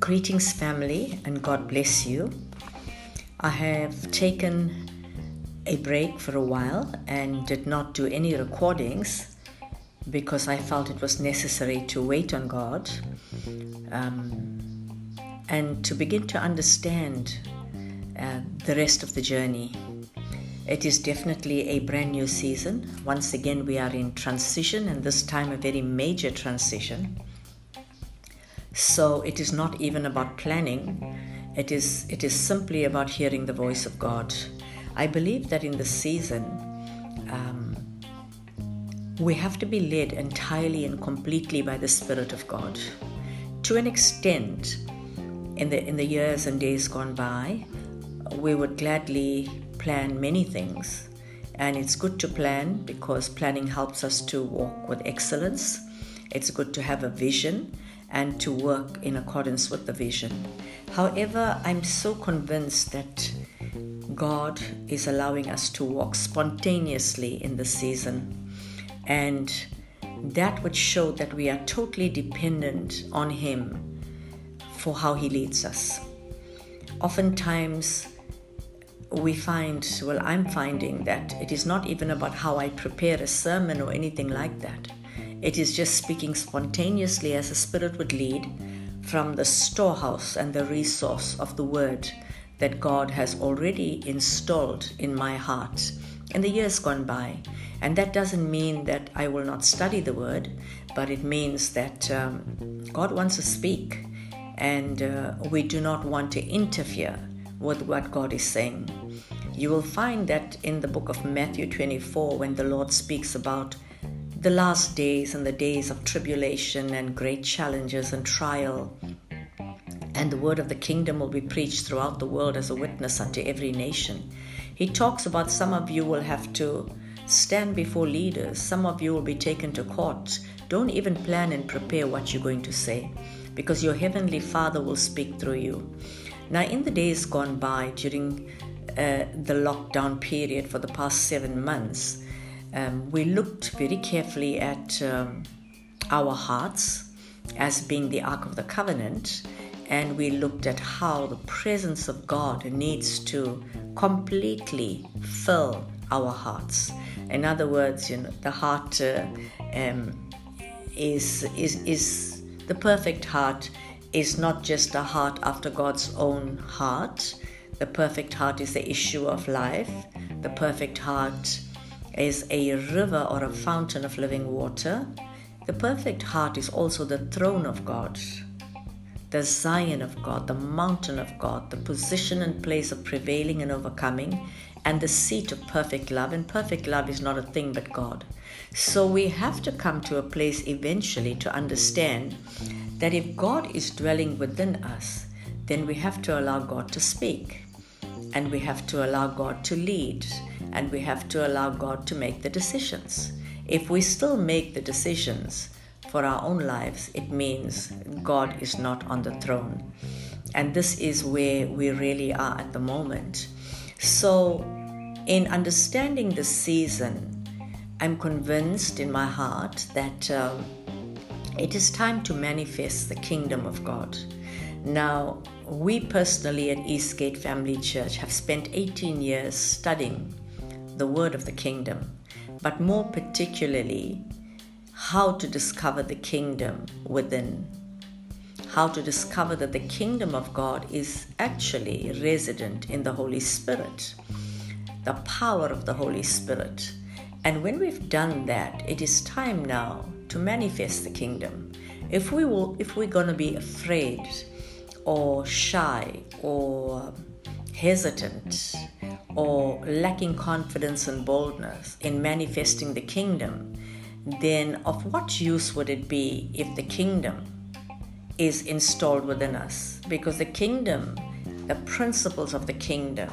Greetings, family, and God bless you. I have taken a break for a while and did not do any recordings because I felt it was necessary to wait on God um, and to begin to understand uh, the rest of the journey. It is definitely a brand new season. Once again, we are in transition, and this time a very major transition. So it is not even about planning. It is it is simply about hearing the voice of God. I believe that in this season, um, we have to be led entirely and completely by the Spirit of God. To an extent, in the in the years and days gone by, we would gladly plan many things, and it's good to plan because planning helps us to walk with excellence. It's good to have a vision and to work in accordance with the vision. However, I'm so convinced that God is allowing us to walk spontaneously in the season, and that would show that we are totally dependent on Him for how He leads us. Oftentimes, we find, well, I'm finding that it is not even about how I prepare a sermon or anything like that it is just speaking spontaneously as the Spirit would lead from the storehouse and the resource of the Word that God has already installed in my heart in the years gone by. And that doesn't mean that I will not study the Word, but it means that um, God wants to speak, and uh, we do not want to interfere with what God is saying. You will find that in the book of Matthew 24, when the Lord speaks about the last days and the days of tribulation and great challenges and trial. And the word of the kingdom will be preached throughout the world as a witness unto every nation. He talks about some of you will have to stand before leaders, some of you will be taken to court. Don't even plan and prepare what you're going to say because your heavenly Father will speak through you. Now, in the days gone by during uh, the lockdown period for the past seven months, um, we looked very carefully at um, our hearts as being the Ark of the Covenant, and we looked at how the presence of God needs to completely fill our hearts. In other words, you know, the heart uh, um, is is is the perfect heart is not just a heart after God's own heart. The perfect heart is the issue of life. The perfect heart is a river or a fountain of living water. The perfect heart is also the throne of God, the Zion of God, the mountain of God, the position and place of prevailing and overcoming, and the seat of perfect love. And perfect love is not a thing but God. So we have to come to a place eventually to understand that if God is dwelling within us, then we have to allow God to speak and we have to allow God to lead and we have to allow God to make the decisions. If we still make the decisions for our own lives, it means God is not on the throne. And this is where we really are at the moment. So, in understanding the season, I'm convinced in my heart that um, it is time to manifest the kingdom of God. Now, we personally at Eastgate Family Church have spent 18 years studying the word of the kingdom, but more particularly, how to discover the kingdom within. How to discover that the kingdom of God is actually resident in the Holy Spirit, the power of the Holy Spirit. And when we've done that, it is time now to manifest the kingdom. If we will, if we're going to be afraid or shy or hesitant or lacking confidence and boldness in manifesting the kingdom, then of what use would it be if the kingdom is installed within us? Because the kingdom, the principles of the kingdom,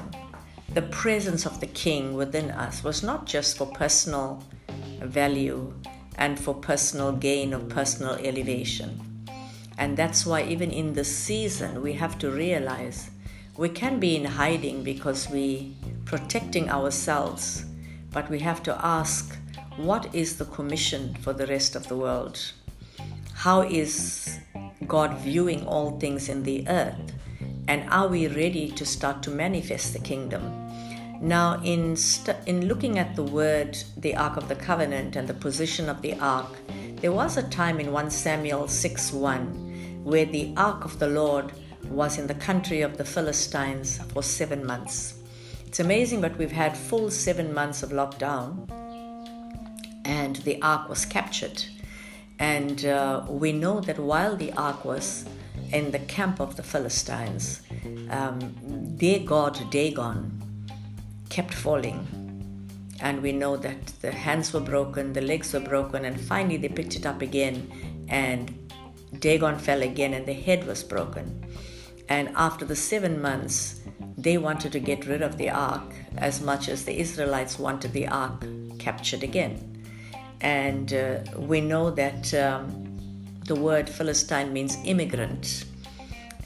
the presence of the king within us was not just for personal value and for personal gain or personal elevation. And that's why, even in this season, we have to realize we can be in hiding because we're protecting ourselves, but we have to ask what is the commission for the rest of the world? How is God viewing all things in the earth? And are we ready to start to manifest the kingdom? Now, in, st- in looking at the word, the Ark of the Covenant, and the position of the Ark, there was a time in 1 Samuel 6 1 where the Ark of the Lord was in the country of the Philistines for seven months. It's amazing, but we've had full seven months of lockdown, and the ark was captured. And uh, we know that while the ark was in the camp of the Philistines, um, their god Dagon kept falling. And we know that the hands were broken, the legs were broken, and finally they picked it up again, and Dagon fell again, and the head was broken. And after the seven months, they wanted to get rid of the ark as much as the Israelites wanted the ark captured again. And uh, we know that um, the word Philistine means immigrant.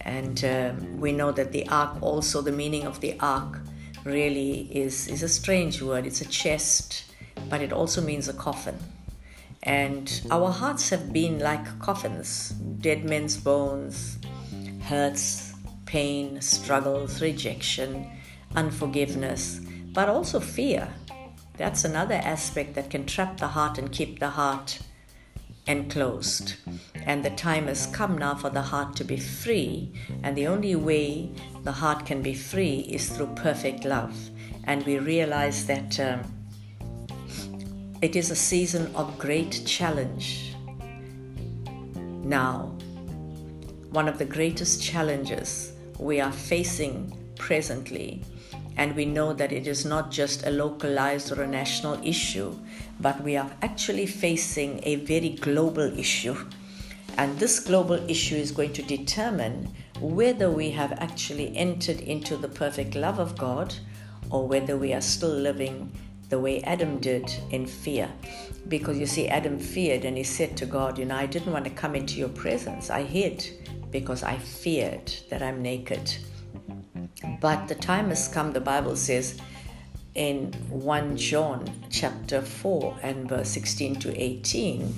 And uh, we know that the ark, also, the meaning of the ark really is, is a strange word. It's a chest, but it also means a coffin. And our hearts have been like coffins dead men's bones, hurts, pain, struggles, rejection, unforgiveness, but also fear that's another aspect that can trap the heart and keep the heart enclosed. And the time has come now for the heart to be free. And the only way the heart can be free is through perfect love. And we realize that um, it is a season of great challenge. Now, one of the greatest challenges we are facing presently and we know that it is not just a localized or a national issue, but we are actually facing a very global issue. And this global issue is going to determine whether we have actually entered into the perfect love of God or whether we are still living the way Adam did in fear. Because you see, Adam feared and he said to God, You know, I didn't want to come into your presence. I hid because I feared that I'm naked. But the time has come, the Bible says in 1 John chapter 4 and verse 16 to 18,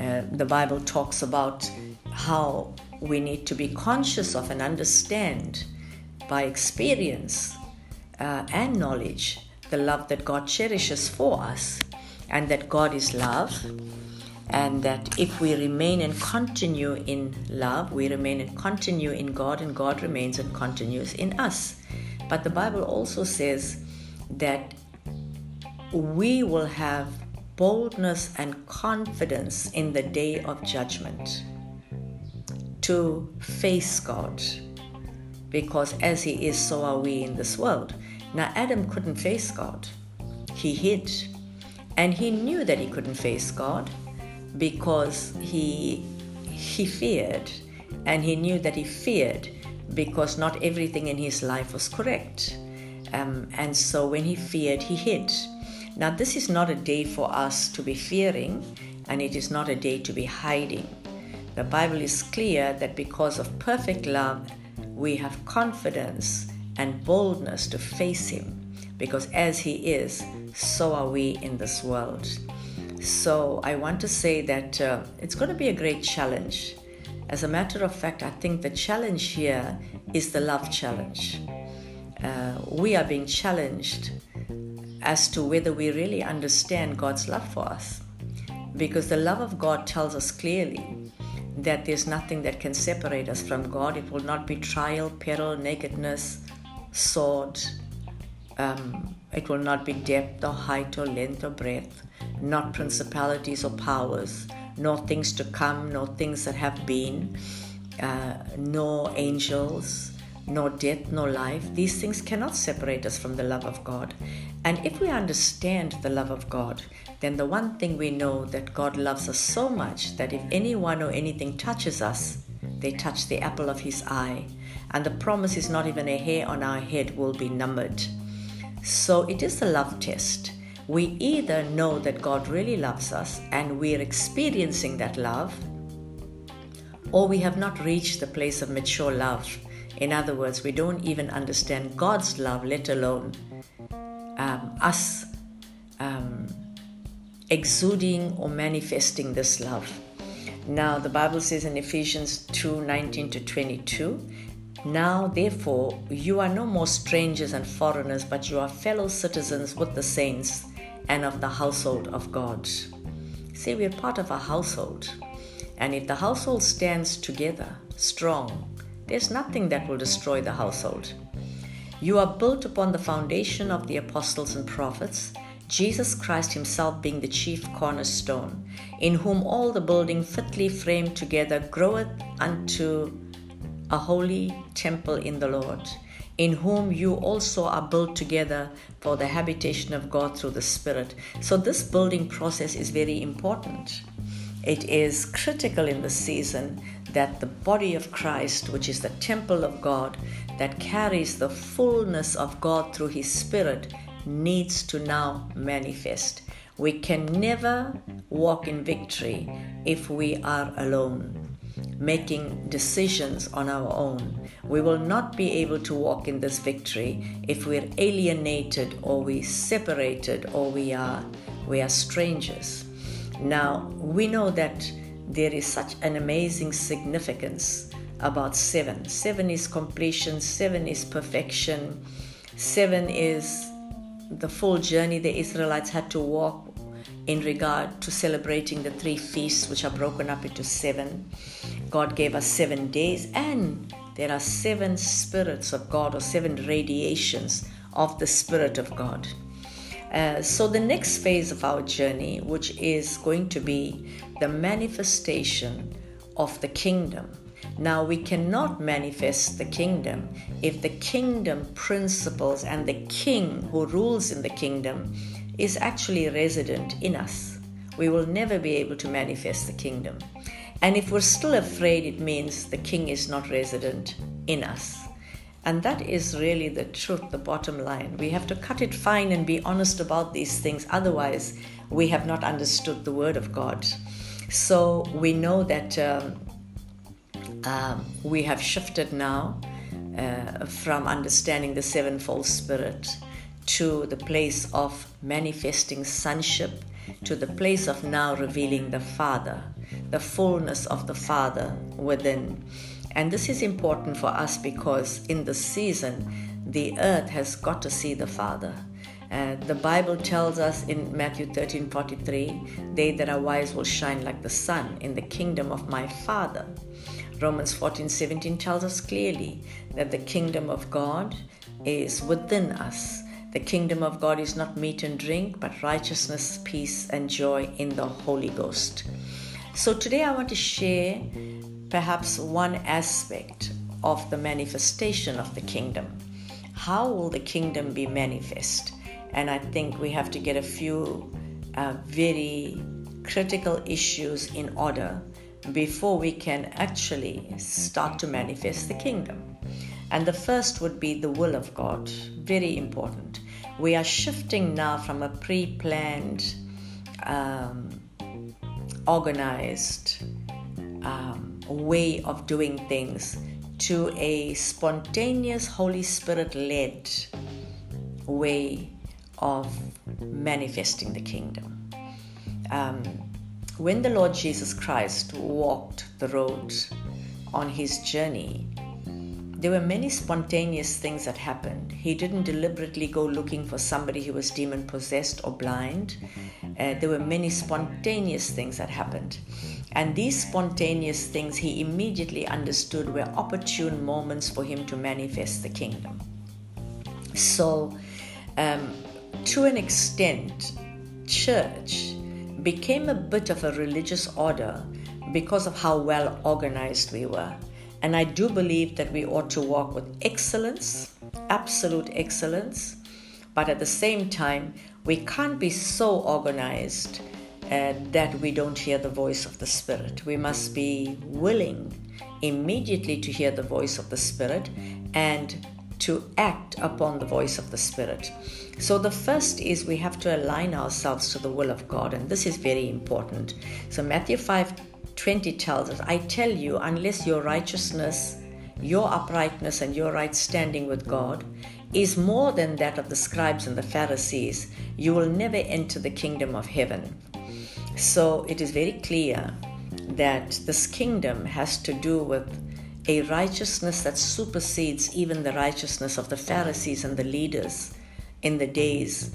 uh, the Bible talks about how we need to be conscious of and understand by experience uh, and knowledge the love that God cherishes for us, and that God is love, and that if we remain and continue in love, we remain and continue in God, and God remains and continues in us. But the Bible also says that we will have boldness and confidence in the day of judgment to face God. Because as He is, so are we in this world. Now, Adam couldn't face God, he hid. And he knew that he couldn't face God because he he feared. And he knew that he feared because not everything in his life was correct. Um, and so when he feared he hid. Now this is not a day for us to be fearing and it is not a day to be hiding. The bible is clear that because of perfect love we have confidence and boldness to face him because as he is so are we in this world so I want to say that uh, it's going to be a great challenge. As a matter of fact, I think the challenge here is the love challenge. Uh, we are being challenged as to whether we really understand God's love for us. Because the love of God tells us clearly that there's nothing that can separate us from God. It will not be trial, peril, nakedness, sword. Um, it will not be depth or height or length or breadth not principalities or powers, nor things to come, nor things that have been, uh, nor angels, nor death, nor life. These things cannot separate us from the love of God. And if we understand the love of God, then the one thing we know that God loves us so much that if anyone or anything touches us, they touch the apple of his eye. And the promise is not even a hair on our head will be numbered. So it is a love test we either know that God really loves us and we're experiencing that love, or we have not reached the place of mature love. In other words, we don't even understand God's love, let alone um, us um, exuding or manifesting this love. Now, the Bible says in Ephesians 2 19 to 22, now, therefore, you are no more strangers and foreigners, but you are fellow citizens with the saints and of the household of God. See, we're part of a household. And if the household stands together, strong, there's nothing that will destroy the household. You are built upon the foundation of the apostles and prophets, Jesus Christ Himself being the chief cornerstone, in whom all the building fitly framed together groweth unto a holy temple in the Lord, in whom you also are built together for the habitation of God through the Spirit. So, this building process is very important. It is critical in the season that the body of Christ, which is the temple of God, that carries the fullness of God through His Spirit, needs to now manifest. We can never walk in victory if we are alone making decisions on our own. We will not be able to walk in this victory if we're alienated or we separated or we are we are strangers. Now, we know that there is such an amazing significance about seven. Seven is completion, seven is perfection, seven is the full journey the Israelites had to walk in regard to celebrating the three feasts, which are broken up into seven. God gave us seven days, and there are seven spirits of God or seven radiations of the Spirit of God. Uh, so, the next phase of our journey, which is going to be the manifestation of the kingdom. Now, we cannot manifest the kingdom if the kingdom principles and the king who rules in the kingdom is actually resident in us. We will never be able to manifest the kingdom. And if we're still afraid, it means the king is not resident in us. And that is really the truth, the bottom line. We have to cut it fine and be honest about these things. Otherwise, we have not understood the word of God. So we know that um, um, we have shifted now uh, from understanding the sevenfold spirit to the place of manifesting sonship, to the place of now revealing the Father, the fullness of the Father within. And this is important for us because in this season, the earth has got to see the Father. Uh, the Bible tells us in Matthew 13 43, they that are wise will shine like the sun in the kingdom of my Father. Romans 14 17 tells us clearly that the kingdom of God is within us. The kingdom of God is not meat and drink, but righteousness, peace, and joy in the Holy Ghost. So today I want to share perhaps one aspect of the manifestation of the kingdom. How will the kingdom be manifest? And I think we have to get a few uh, very critical issues in order before we can actually start to manifest the kingdom. And the first would be the will of God, very important. We are shifting now from a pre planned, um, organized um, way of doing things to a spontaneous, Holy Spirit led way of manifesting the kingdom. Um, when the Lord Jesus Christ walked the road on his journey, there were many spontaneous things that happened. He didn't deliberately go looking for somebody who was demon possessed or blind. Uh, there were many spontaneous things that happened. And these spontaneous things he immediately understood were opportune moments for him to manifest the kingdom. So, um, to an extent, church became a bit of a religious order because of how well organized we were. And I do believe that we ought to walk with excellence, absolute excellence, but at the same time, we can't be so organized uh, that we don't hear the voice of the Spirit. We must be willing immediately to hear the voice of the Spirit and to act upon the voice of the Spirit. So, the first is we have to align ourselves to the will of God, and this is very important. So, Matthew 5 20 tells us, I tell you, unless your righteousness, your uprightness, and your right standing with God is more than that of the scribes and the Pharisees, you will never enter the kingdom of heaven. So it is very clear that this kingdom has to do with a righteousness that supersedes even the righteousness of the Pharisees and the leaders in the days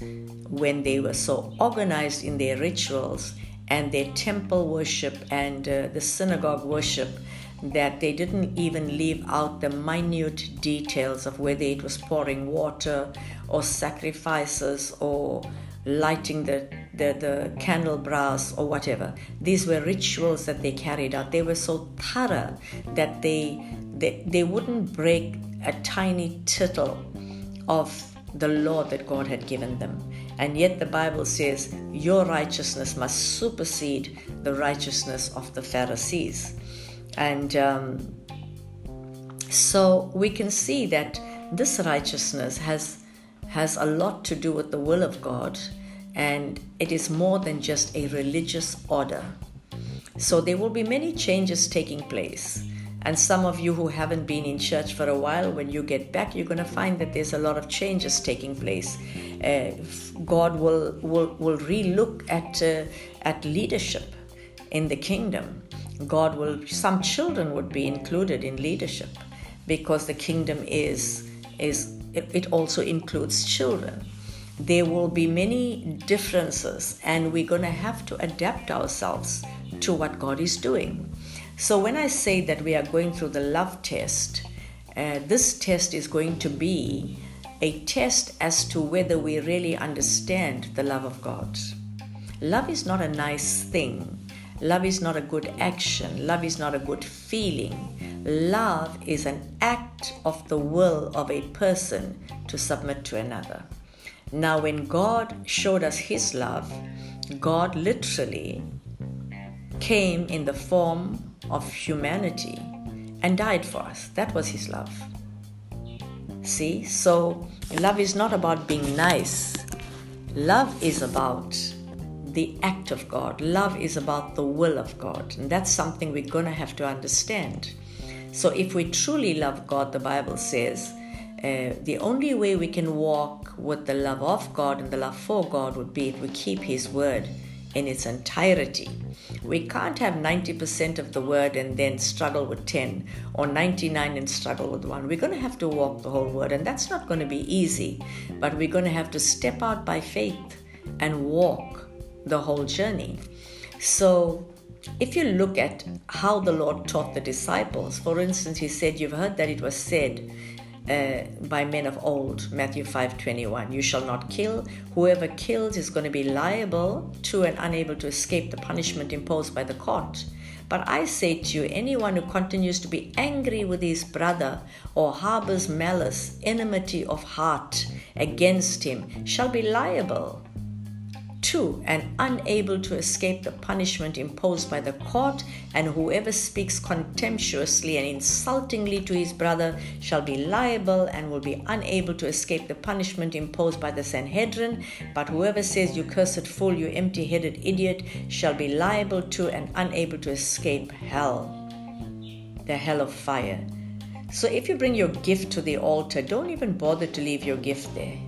when they were so organized in their rituals and their temple worship and uh, the synagogue worship that they didn't even leave out the minute details of whether it was pouring water or sacrifices or lighting the, the, the candelabras or whatever. These were rituals that they carried out. They were so thorough that they, they, they wouldn't break a tiny tittle of the law that God had given them. And yet the Bible says your righteousness must supersede the righteousness of the Pharisees. And um, so we can see that this righteousness has has a lot to do with the will of God and it is more than just a religious order. So there will be many changes taking place. And some of you who haven't been in church for a while, when you get back, you're going to find that there's a lot of changes taking place. Uh, God will will will relook at uh, at leadership in the kingdom. God will. Some children would be included in leadership because the kingdom is is it, it also includes children there will be many differences, and we're going to have to adapt ourselves to what God is doing. So, when I say that we are going through the love test, uh, this test is going to be a test as to whether we really understand the love of God. Love is not a nice thing. Love is not a good action. Love is not a good feeling. Love is an act of the will of a person to submit to another. Now, when God showed us His love, God literally came in the form of humanity and died for us. That was His love. See, so love is not about being nice, love is about the act of God, love is about the will of God, and that's something we're going to have to understand. So, if we truly love God, the Bible says, uh, the only way we can walk with the love of God and the love for God would be if we keep His word in its entirety. We can't have 90% of the word and then struggle with 10 or 99 and struggle with 1. We're going to have to walk the whole word, and that's not going to be easy, but we're going to have to step out by faith and walk the whole journey. So, if you look at how the Lord taught the disciples, for instance, He said, You've heard that it was said, uh, by men of old matthew 5.21 you shall not kill. Whoever kills is going to be liable to and unable to escape the punishment imposed by the court. But i say to you anyone who continues to be angry with his brother or harbors malice enmity of heart against him shall be liable Two, and unable to escape the punishment imposed by the court, and whoever speaks contemptuously and insultingly to his brother shall be liable and will be unable to escape the punishment imposed by the Sanhedrin. But whoever says, You cursed fool, you empty headed idiot, shall be liable to and unable to escape hell, the hell of fire. So if you bring your gift to the altar, don't even bother to leave your gift there.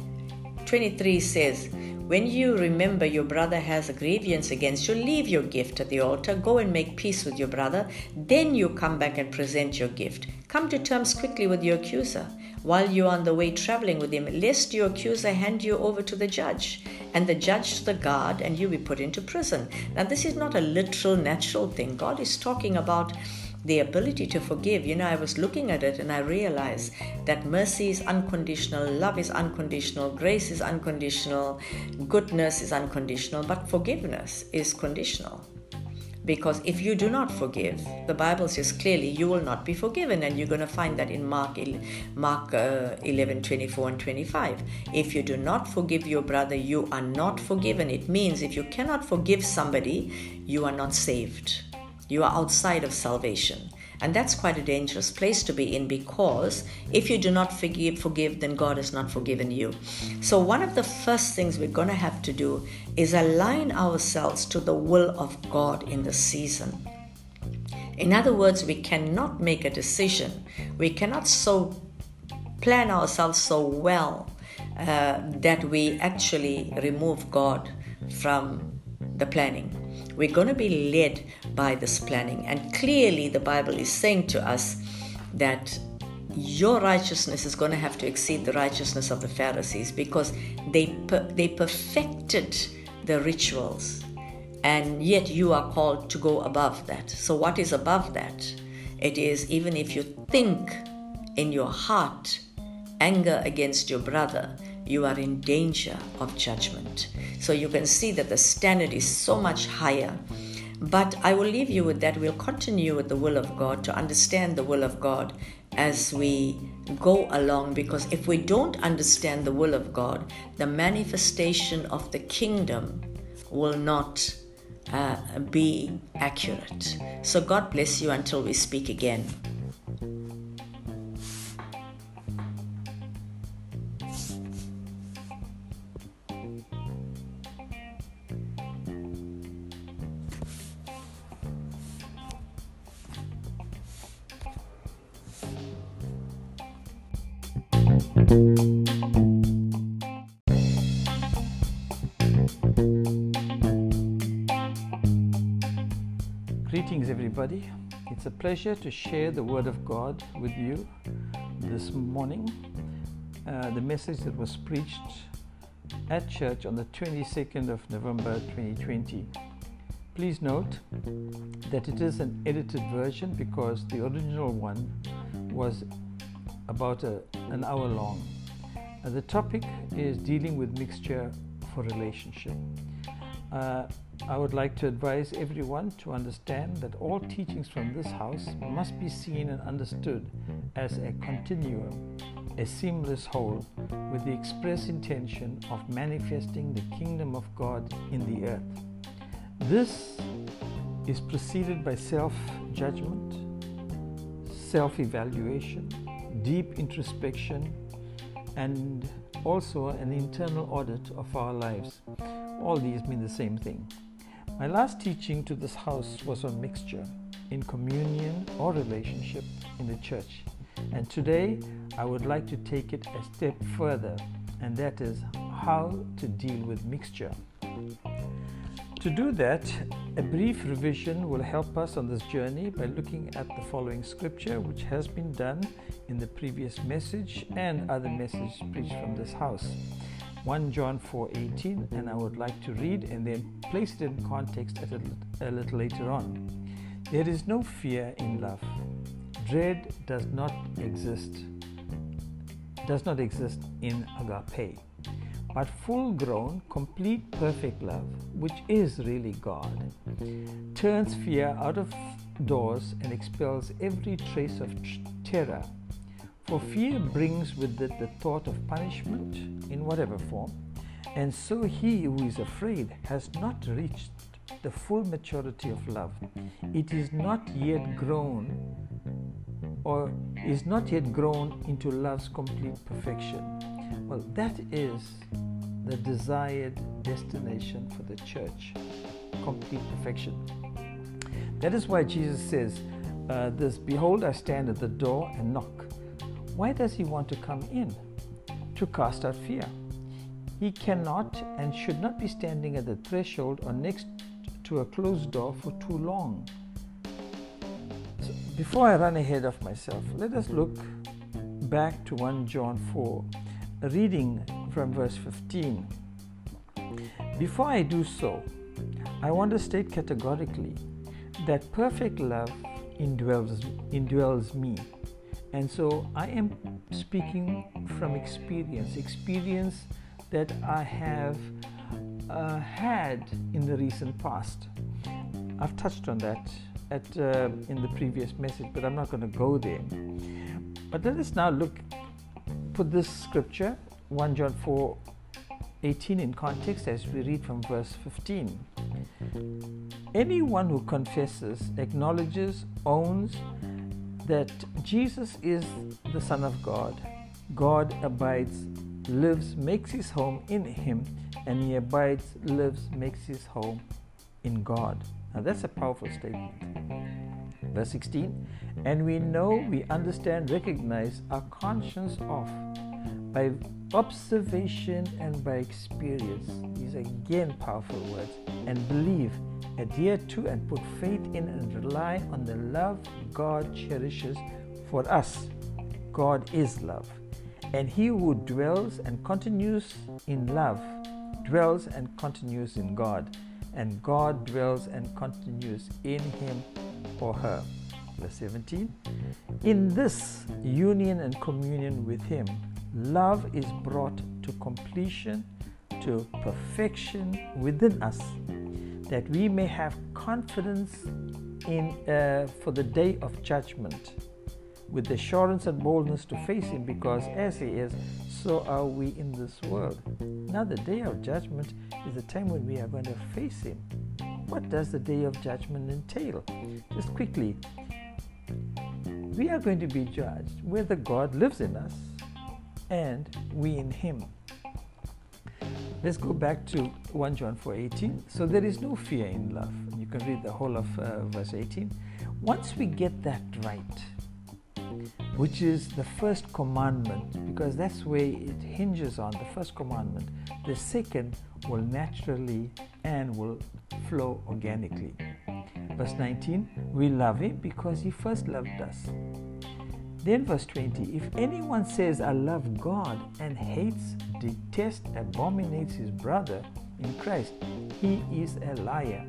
23 says, when you remember your brother has a grievance against you, leave your gift at the altar, go and make peace with your brother, then you come back and present your gift. Come to terms quickly with your accuser while you're on the way traveling with him, lest your accuser hand you over to the judge, and the judge to the guard, and you be put into prison. Now, this is not a literal, natural thing. God is talking about the ability to forgive. You know, I was looking at it and I realized that mercy is unconditional, love is unconditional, grace is unconditional, goodness is unconditional, but forgiveness is conditional. Because if you do not forgive, the Bible says clearly you will not be forgiven, and you're going to find that in Mark, Mark uh, 11 24 and 25. If you do not forgive your brother, you are not forgiven. It means if you cannot forgive somebody, you are not saved you are outside of salvation. And that's quite a dangerous place to be in because if you do not forgive, forgive, then God has not forgiven you. So, one of the first things we're going to have to do is align ourselves to the will of God in the season. In other words, we cannot make a decision, we cannot so plan ourselves so well uh, that we actually remove God from the planning. We're going to be led by this planning. And clearly, the Bible is saying to us that your righteousness is going to have to exceed the righteousness of the Pharisees because they, per- they perfected the rituals. And yet, you are called to go above that. So, what is above that? It is even if you think in your heart anger against your brother, you are in danger of judgment. So you can see that the standard is so much higher. But I will leave you with that. We'll continue with the will of God to understand the will of God as we go along because if we don't understand the will of God, the manifestation of the kingdom will not uh, be accurate. So God bless you until we speak again. Everybody. It's a pleasure to share the Word of God with you this morning. Uh, the message that was preached at church on the 22nd of November 2020. Please note that it is an edited version because the original one was about a, an hour long. Uh, the topic is dealing with mixture for relationship. Uh, I would like to advise everyone to understand that all teachings from this house must be seen and understood as a continuum, a seamless whole, with the express intention of manifesting the kingdom of God in the earth. This is preceded by self judgment, self evaluation, deep introspection, and also an internal audit of our lives. All these mean the same thing. My last teaching to this house was on mixture in communion or relationship in the church. And today I would like to take it a step further, and that is how to deal with mixture. To do that, a brief revision will help us on this journey by looking at the following scripture, which has been done in the previous message and other messages preached from this house. 1 John 4:18 and I would like to read and then place it in context a, a little later on. There is no fear in love. Dread does not exist. Does not exist in agape. But full grown, complete, perfect love, which is really God, turns fear out of doors and expels every trace of terror for fear brings with it the thought of punishment in whatever form, and so he who is afraid has not reached the full maturity of love. It is not yet grown or is not yet grown into love's complete perfection. Well, that is the desired destination for the church complete perfection. That is why Jesus says, uh, This, behold, I stand at the door and knock. Why does he want to come in? To cast out fear. He cannot and should not be standing at the threshold or next to a closed door for too long. So before I run ahead of myself, let us look back to 1 John 4, reading from verse 15. Before I do so, I want to state categorically that perfect love indwells, indwells me and so I am speaking from experience, experience that I have uh, had in the recent past. I've touched on that at, uh, in the previous message, but I'm not going to go there. But let us now look, put this scripture, 1 John 4 18, in context as we read from verse 15. Anyone who confesses, acknowledges, owns, that Jesus is the Son of God. God abides, lives, makes his home in him, and he abides, lives, makes his home in God. Now that's a powerful statement. Verse 16, and we know, we understand, recognize, our conscience of by observation and by experience. These are again powerful words. And believe, adhere to, and put faith in and rely on the love God cherishes for us. God is love. And he who dwells and continues in love dwells and continues in God, and God dwells and continues in him or her. Verse 17 In this union and communion with him, love is brought to completion, to perfection within us, that we may have confidence in uh, for the day of judgment with assurance and boldness to face him because as he is so are we in this world. Now the day of judgment is the time when we are going to face him. What does the day of judgment entail? Just quickly we are going to be judged whether god lives in us and we in him let's go back to 1 john 4.18 so there is no fear in love you can read the whole of uh, verse 18 once we get that right which is the first commandment, because that's where it hinges on the first commandment. The second will naturally and will flow organically. Verse 19, we love him because he first loved us. Then, verse 20, if anyone says, I love God and hates, detests, abominates his brother in Christ, he is a liar.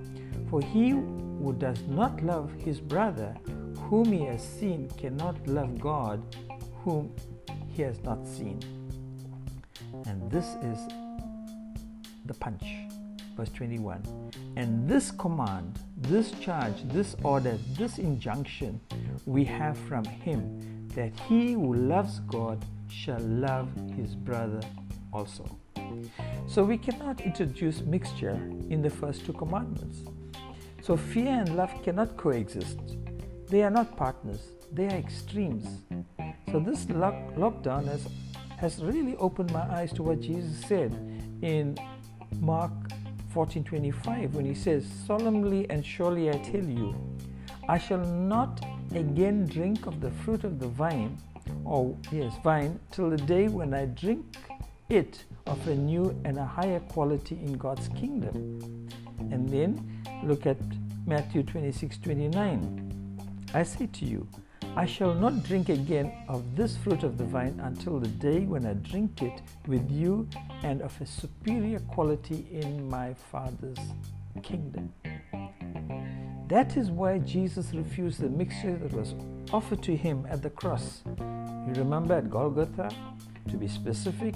For he who does not love his brother whom he has seen cannot love God whom he has not seen. And this is the punch. Verse 21. And this command, this charge, this order, this injunction we have from him that he who loves God shall love his brother also. So we cannot introduce mixture in the first two commandments. So fear and love cannot coexist. They are not partners, they are extremes. So this lock- lockdown has, has really opened my eyes to what Jesus said in Mark 14:25 when he says, "Solemnly and surely I tell you, I shall not again drink of the fruit of the vine, or yes, vine, till the day when I drink it of a new and a higher quality in God's kingdom." And then look at Matthew 26:29. I say to you, I shall not drink again of this fruit of the vine until the day when I drink it with you and of a superior quality in my Father's kingdom. That is why Jesus refused the mixture that was offered to him at the cross. You remember at Golgotha, to be specific,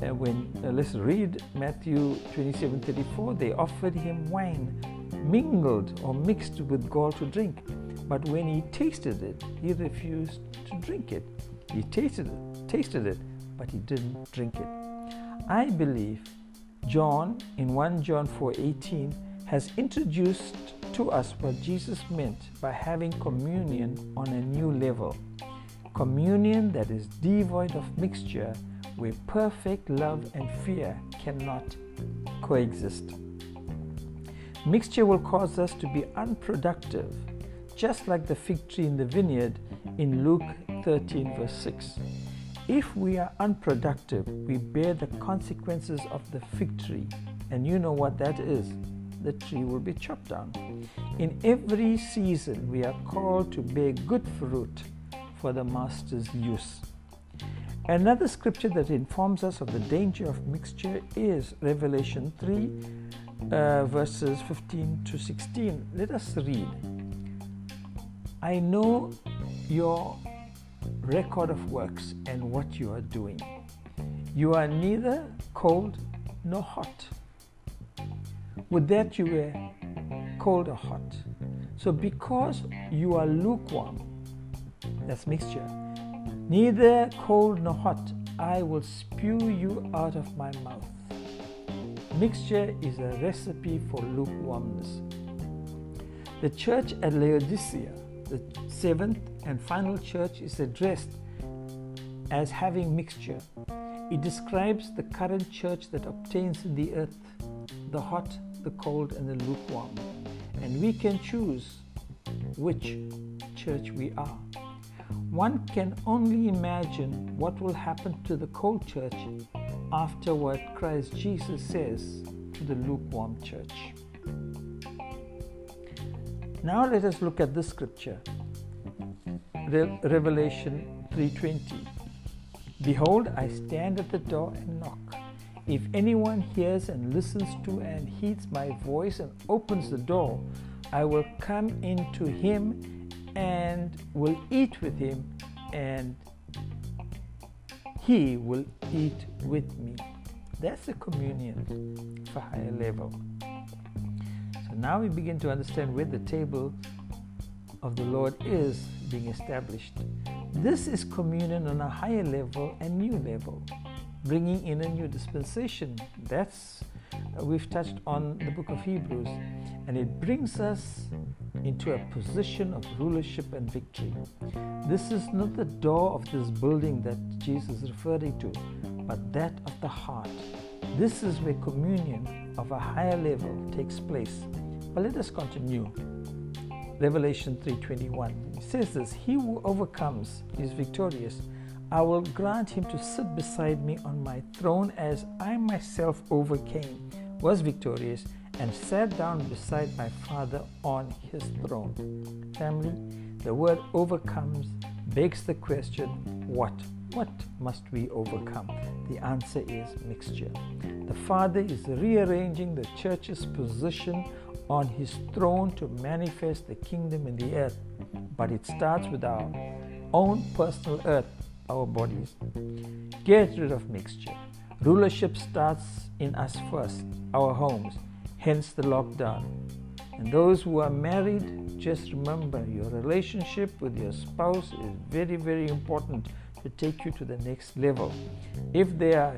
when uh, let's read Matthew 27 34, they offered him wine mingled or mixed with gall to drink. But when he tasted it, he refused to drink it. He tasted it, tasted it, but he didn't drink it. I believe John in 1 John 4:18 has introduced to us what Jesus meant by having communion on a new level. Communion that is devoid of mixture, where perfect love and fear cannot coexist. Mixture will cause us to be unproductive just like the fig tree in the vineyard in Luke 13, verse 6. If we are unproductive, we bear the consequences of the fig tree, and you know what that is the tree will be chopped down. In every season, we are called to bear good fruit for the Master's use. Another scripture that informs us of the danger of mixture is Revelation 3, uh, verses 15 to 16. Let us read. I know your record of works and what you are doing. You are neither cold nor hot. Would that you were cold or hot. So, because you are lukewarm, that's mixture, Mm. neither cold nor hot, I will spew you out of my mouth. Mixture is a recipe for lukewarmness. The church at Laodicea the seventh and final church is addressed as having mixture. It describes the current church that obtains in the earth the hot, the cold, and the lukewarm. And we can choose which church we are. One can only imagine what will happen to the cold church after what Christ Jesus says to the lukewarm church. Now let us look at this scripture. Re- Revelation 3:20. Behold, I stand at the door and knock. If anyone hears and listens to and heeds my voice and opens the door, I will come into him and will eat with him, and he will eat with me. That's a communion for higher level. So now we begin to understand where the table of the Lord is being established. This is communion on a higher level and new level bringing in a new dispensation. That's uh, we've touched on the book of Hebrews, and it brings us into a position of rulership and victory. This is not the door of this building that Jesus is referring to, but that of the heart. This is where communion of a higher level takes place. But let us continue. Revelation 3:21. Says this, he who overcomes is victorious I will grant him to sit beside me on my throne as I myself overcame, was victorious, and sat down beside my Father on his throne. Family, the word overcomes begs the question what? What must we overcome? The answer is mixture. The Father is rearranging the church's position on his throne to manifest the kingdom in the earth. But it starts with our own personal earth our bodies. Get rid of mixture. Rulership starts in us first, our homes, hence the lockdown. And those who are married, just remember your relationship with your spouse is very, very important to take you to the next level. If there are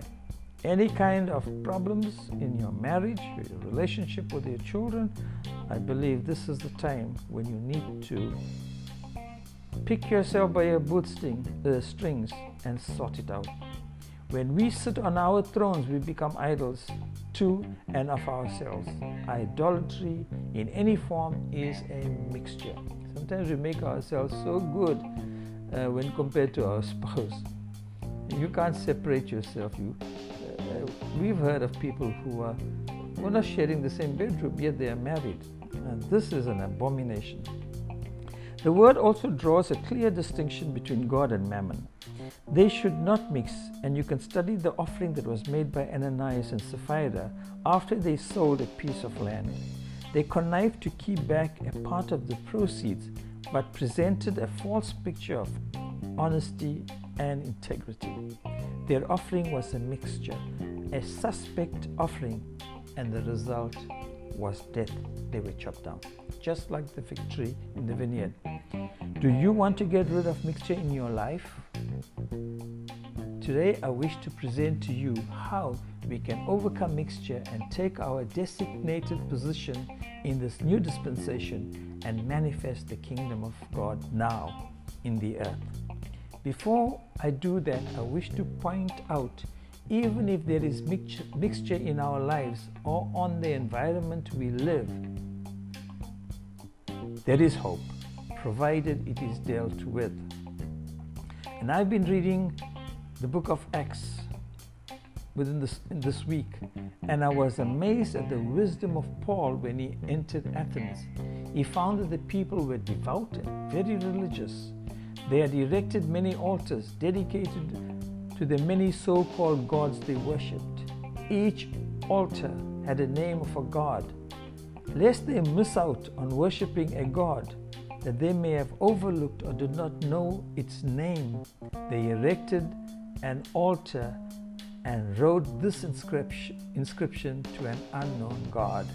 any kind of problems in your marriage, your relationship with your children, I believe this is the time when you need to Pick yourself by your bootstrings uh, and sort it out. When we sit on our thrones, we become idols to and of ourselves. Idolatry in any form is a mixture. Sometimes we make ourselves so good uh, when compared to our spouse. You can't separate yourself. You, uh, we've heard of people who are, who are not sharing the same bedroom, yet they are married. And this is an abomination. The word also draws a clear distinction between God and mammon. They should not mix, and you can study the offering that was made by Ananias and Sapphira after they sold a piece of land. They connived to keep back a part of the proceeds, but presented a false picture of honesty and integrity. Their offering was a mixture, a suspect offering, and the result was death. They were chopped down, just like the fig tree in the vineyard. Do you want to get rid of mixture in your life? Today, I wish to present to you how we can overcome mixture and take our designated position in this new dispensation and manifest the kingdom of God now in the earth. Before I do that, I wish to point out even if there is mixture in our lives or on the environment we live, there is hope, provided it is dealt with. And I've been reading the book of Acts within this, this week, and I was amazed at the wisdom of Paul when he entered Athens. He found that the people were devout and very religious. They had erected many altars dedicated to the many so called gods they worshipped. Each altar had a name of a god. Lest they miss out on worshipping a god that they may have overlooked or did not know its name, they erected an altar and wrote this inscription to an unknown God.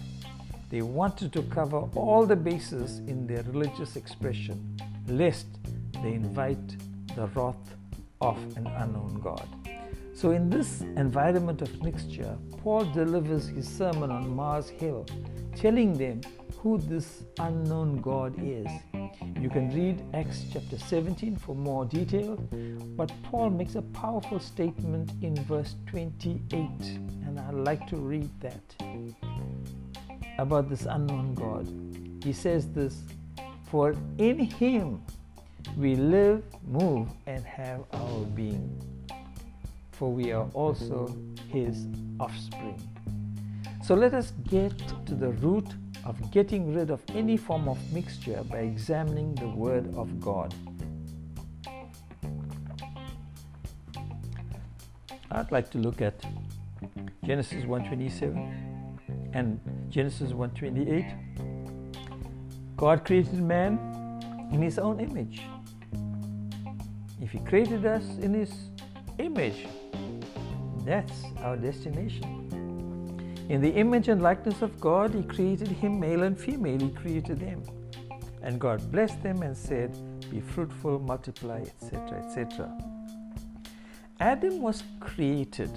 They wanted to cover all the bases in their religious expression, lest they invite the wrath of an unknown God. So, in this environment of mixture, Paul delivers his sermon on Mars Hill, telling them who this unknown God is. You can read Acts chapter 17 for more detail, but Paul makes a powerful statement in verse 28, and I'd like to read that about this unknown God. He says this For in him we live, move, and have our being. For we are also his offspring. So let us get to the root of getting rid of any form of mixture by examining the Word of God. I'd like to look at Genesis 1:27 and Genesis 1:28. God created man in his own image. If he created us in his image, that's our destination. In the image and likeness of God, he created him, male and female, he created them. And God blessed them and said, Be fruitful, multiply, etc., etc. Adam was created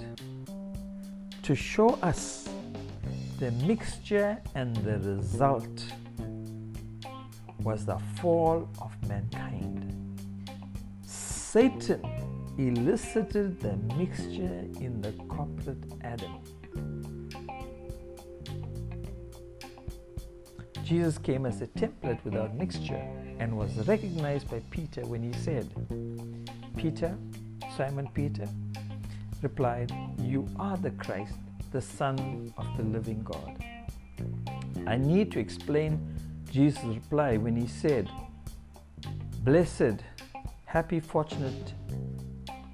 to show us the mixture and the result was the fall of mankind. Satan elicited the mixture in the corporate Adam. Jesus came as a template without mixture and was recognized by Peter when he said, Peter, Simon Peter, replied, You are the Christ, the Son of the living God. I need to explain Jesus' reply when he said, Blessed, happy, fortunate,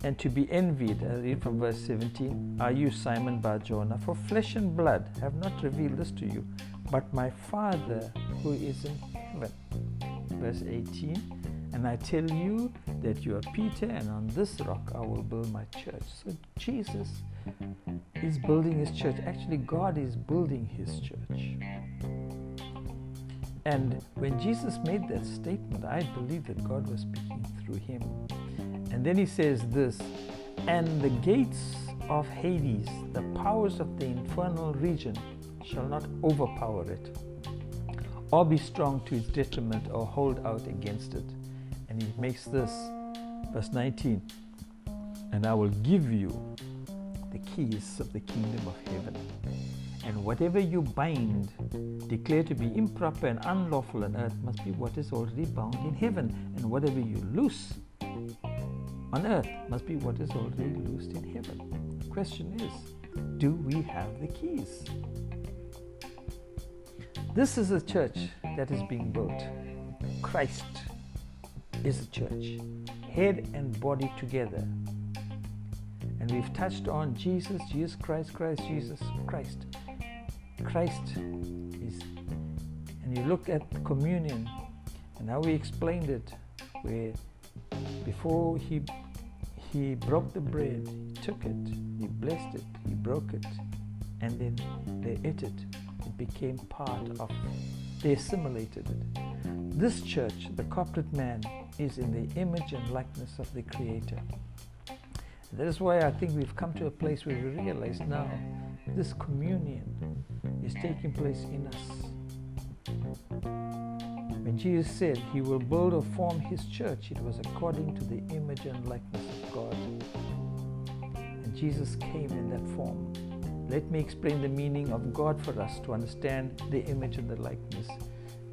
and to be envied, I read from verse 17, are you Simon Barjona? For flesh and blood have not revealed this to you, but my Father who is in heaven. Verse 18, and I tell you that you are Peter, and on this rock I will build my church. So Jesus is building his church. Actually, God is building his church. And when Jesus made that statement, I believe that God was speaking through him. And then he says this And the gates of Hades, the powers of the infernal region, shall not overpower it, or be strong to its detriment, or hold out against it. And he makes this, verse 19 And I will give you the keys of the kingdom of heaven. And whatever you bind, declare to be improper and unlawful on earth, must be what is already bound in heaven. And whatever you loose on earth must be what is already loosed in heaven. The question is do we have the keys? This is a church that is being built. Christ is a church, head and body together. And we've touched on Jesus, Jesus Christ, Christ, Jesus Christ. Christ is, and you look at communion and how we explained it, where before he he broke the bread, he took it, he blessed it, he broke it, and then they ate it. It became part of, they assimilated it. This church, the corporate man, is in the image and likeness of the Creator. That is why I think we've come to a place where we realize now this communion is taking place in us. When Jesus said he will build or form his church, it was according to the image and likeness of God. And Jesus came in that form. Let me explain the meaning of God for us to understand the image and the likeness.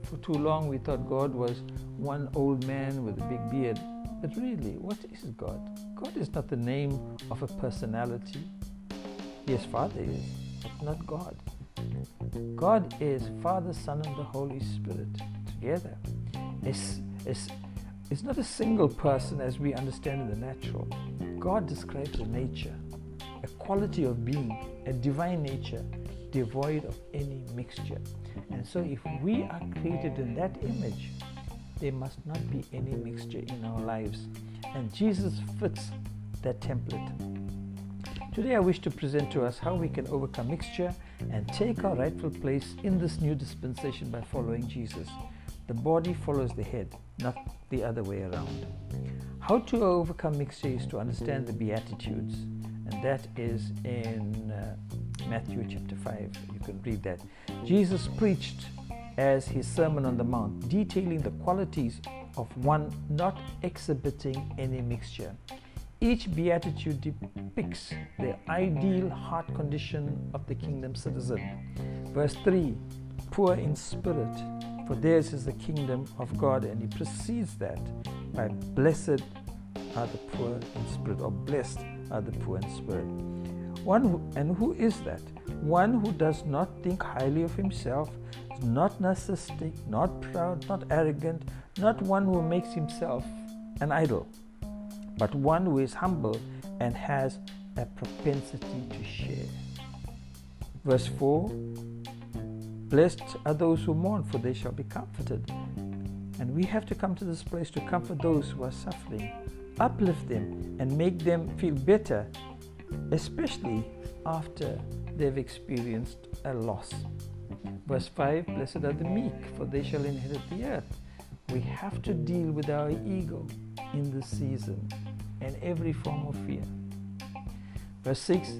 For too long we thought God was one old man with a big beard. But really, what is God? God is not the name of a personality. Yes, Father is, but not God. God is Father, Son, and the Holy Spirit together. It's, it's, it's not a single person as we understand in the natural. God describes a nature, a quality of being, a divine nature devoid of any mixture. And so, if we are created in that image, there must not be any mixture in our lives. And Jesus fits that template. Today, I wish to present to us how we can overcome mixture and take our rightful place in this new dispensation by following Jesus. The body follows the head, not the other way around. How to overcome mixture is to understand the Beatitudes, and that is in uh, Matthew chapter 5. You can read that. Jesus preached as his Sermon on the Mount, detailing the qualities of one not exhibiting any mixture. Each beatitude depicts the ideal heart condition of the kingdom citizen. Verse 3 Poor in spirit, for theirs is the kingdom of God. And he precedes that by blessed are the poor in spirit, or blessed are the poor in spirit. One who, and who is that? One who does not think highly of himself, not narcissistic, not proud, not arrogant, not one who makes himself an idol, but one who is humble and has a propensity to share. Verse 4 Blessed are those who mourn, for they shall be comforted. And we have to come to this place to comfort those who are suffering, uplift them, and make them feel better, especially after they've experienced a loss. Verse 5 Blessed are the meek, for they shall inherit the earth. We have to deal with our ego in this season and every form of fear. Verse 6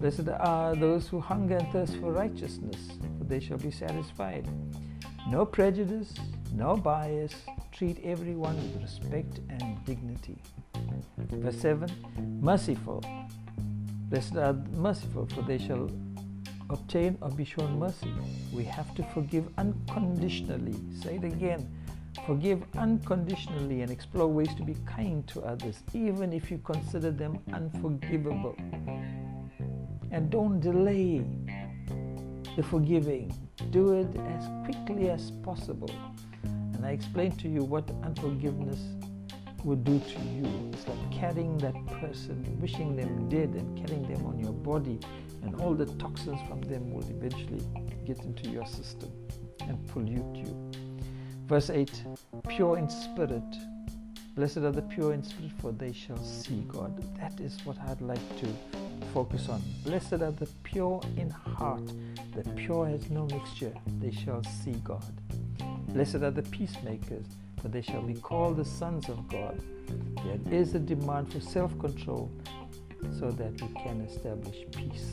Blessed are those who hunger and thirst for righteousness, for they shall be satisfied. No prejudice, no bias, treat everyone with respect and dignity. Verse 7 Merciful. Blessed are merciful, for they shall obtain or be shown mercy. We have to forgive unconditionally. Say it again. Forgive unconditionally and explore ways to be kind to others, even if you consider them unforgivable. And don't delay the forgiving. Do it as quickly as possible. And I explained to you what unforgiveness would do to you. It's like carrying that person, wishing them dead, and carrying them on your body, and all the toxins from them will eventually get into your system and pollute you. Verse 8 Pure in spirit. Blessed are the pure in spirit, for they shall see God. That is what I'd like to focus on. Blessed are the pure in heart. The pure has no mixture. They shall see God. Blessed are the peacemakers, for they shall be called the sons of God. There is a demand for self control so that we can establish peace.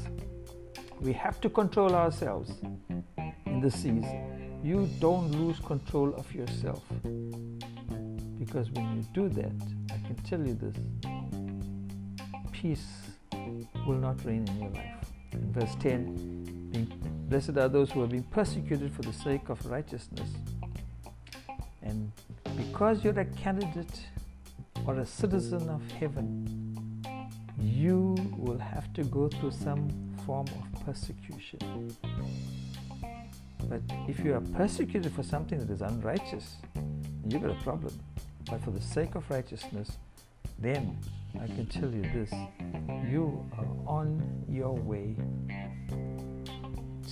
We have to control ourselves in the season. You don't lose control of yourself. Because when you do that, I can tell you this peace will not reign in your life. In verse 10, being, blessed are those who are being persecuted for the sake of righteousness. And because you're a candidate or a citizen of heaven, you will have to go through some form of persecution. But if you are persecuted for something that is unrighteous, you've got a problem. But for the sake of righteousness, then I can tell you this you are on your way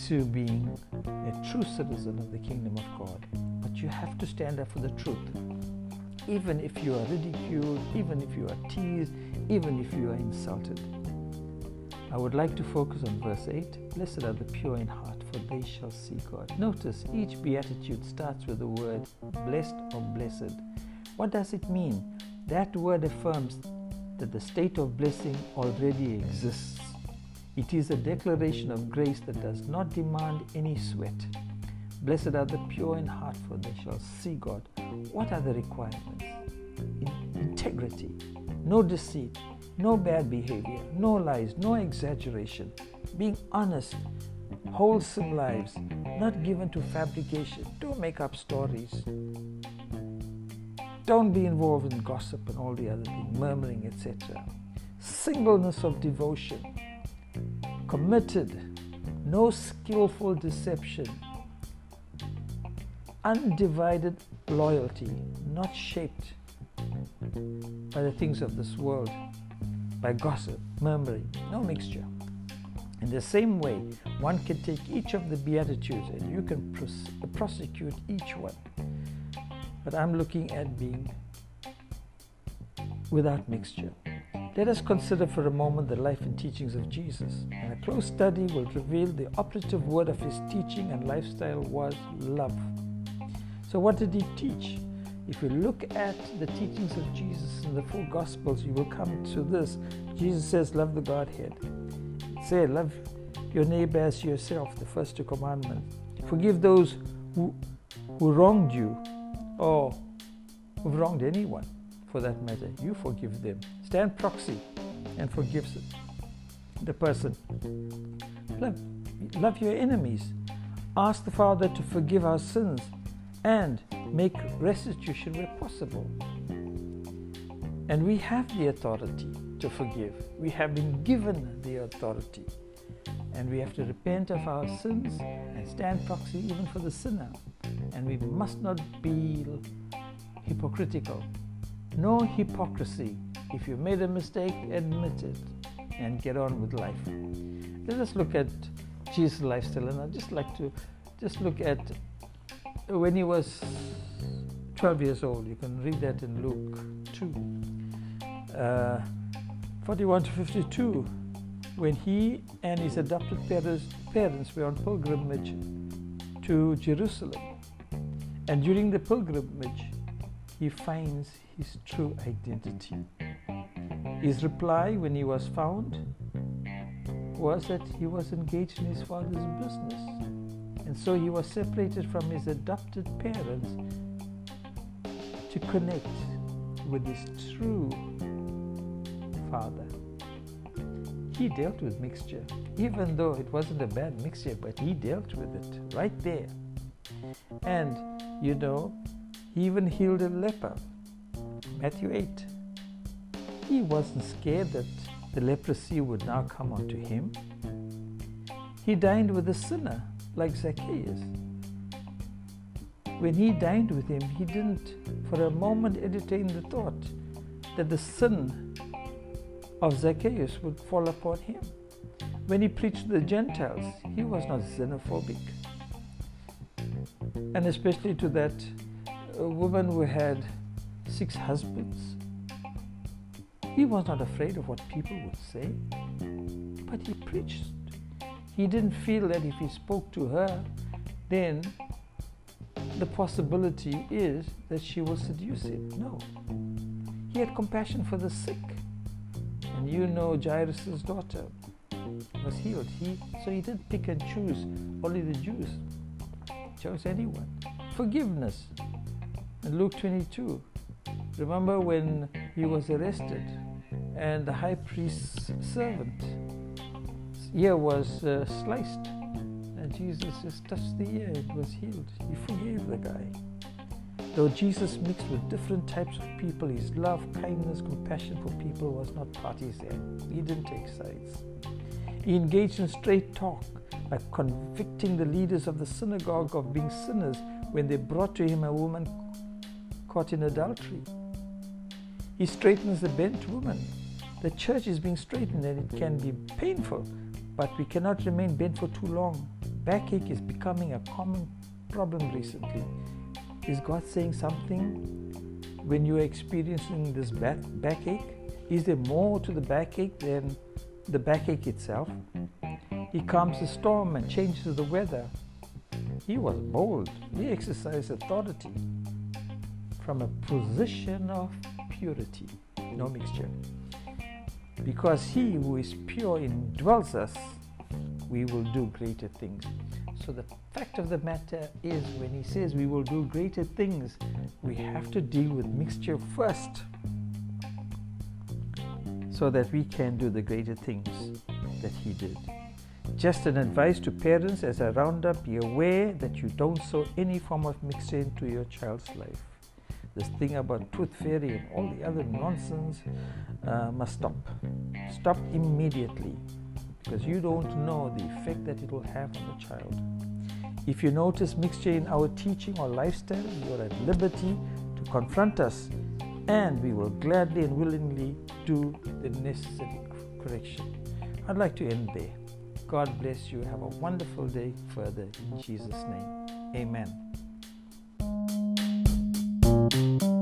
to being a true citizen of the kingdom of God. But you have to stand up for the truth. Even if you are ridiculed, even if you are teased, even if you are insulted. I would like to focus on verse 8 Blessed are the pure in heart, for they shall see God. Notice each beatitude starts with the word blessed or blessed. What does it mean? That word affirms that the state of blessing already exists. It is a declaration of grace that does not demand any sweat. Blessed are the pure in heart, for they shall see God. What are the requirements? In- integrity, no deceit, no bad behavior, no lies, no exaggeration, being honest, wholesome lives, not given to fabrication. Don't make up stories. Don't be involved in gossip and all the other things, murmuring, etc. Singleness of devotion, committed, no skillful deception, undivided loyalty, not shaped by the things of this world, by gossip, murmuring, no mixture. In the same way, one can take each of the Beatitudes and you can pros- prosecute each one. But I'm looking at being without mixture. Let us consider for a moment the life and teachings of Jesus. And a close study will reveal the operative word of his teaching and lifestyle was love. So, what did he teach? If you look at the teachings of Jesus in the four Gospels, you will come to this. Jesus says, Love the Godhead. Say, Love your neighbor as yourself, the first two commandments. Forgive those who, who wronged you or who've wronged anyone for that matter. You forgive them. Stand proxy and forgive the person. Love, love your enemies. Ask the Father to forgive our sins and make restitution where possible. And we have the authority to forgive. We have been given the authority. And we have to repent of our sins and stand proxy even for the sinner. And we must not be hypocritical. No hypocrisy. If you made a mistake, admit it and get on with life. Let us look at Jesus' lifestyle, and I'd just like to just look at when he was 12 years old. You can read that in Luke 2, uh, 41 to 52, when he and his adopted parents, parents were on pilgrimage to Jerusalem. And during the pilgrimage, he finds his true identity. His reply when he was found was that he was engaged in his father's business. And so he was separated from his adopted parents to connect with his true father. He dealt with mixture, even though it wasn't a bad mixture, but he dealt with it right there. And, you know, he even healed a leper. Matthew 8. He wasn't scared that the leprosy would now come onto him. He dined with a sinner like Zacchaeus. When he dined with him, he didn't for a moment entertain the thought that the sin of Zacchaeus would fall upon him. When he preached to the Gentiles, he was not xenophobic. And especially to that uh, woman who had six husbands he was not afraid of what people would say, but he preached. He didn't feel that if he spoke to her, then the possibility is that she will seduce him. No. He had compassion for the sick. And you know Jairus' daughter was healed. He, so he didn't pick and choose only the Jews. Chose anyone. Forgiveness. In Luke 22, remember when he was arrested and the high priest's servant ear was uh, sliced and jesus just touched the ear it was healed. He forgave the guy. Though jesus mixed with different types of people his love kindness compassion for people was not partisan he didn't take sides. He engaged in straight talk by convicting the leaders of the synagogue of being sinners when they brought to him a woman caught in adultery he straightens the bent woman. The church is being straightened and it can be painful, but we cannot remain bent for too long. Backache is becoming a common problem recently. Is God saying something when you are experiencing this back, backache? Is there more to the backache than the backache itself? He calms the storm and changes the weather. He was bold. He exercised authority from a position of purity, no mixture. Because he who is pure indwells us, we will do greater things. So the fact of the matter is when he says we will do greater things, we have to deal with mixture first so that we can do the greater things that he did. Just an advice to parents as I round up be aware that you don't sow any form of mixture into your child's life this thing about tooth fairy and all the other nonsense uh, must stop. Stop immediately because you don't know the effect that it will have on the child. If you notice mixture in our teaching or lifestyle, you are at liberty to confront us and we will gladly and willingly do the necessary correction. I'd like to end there. God bless you. Have a wonderful day further in Jesus' name. Amen. Thank you.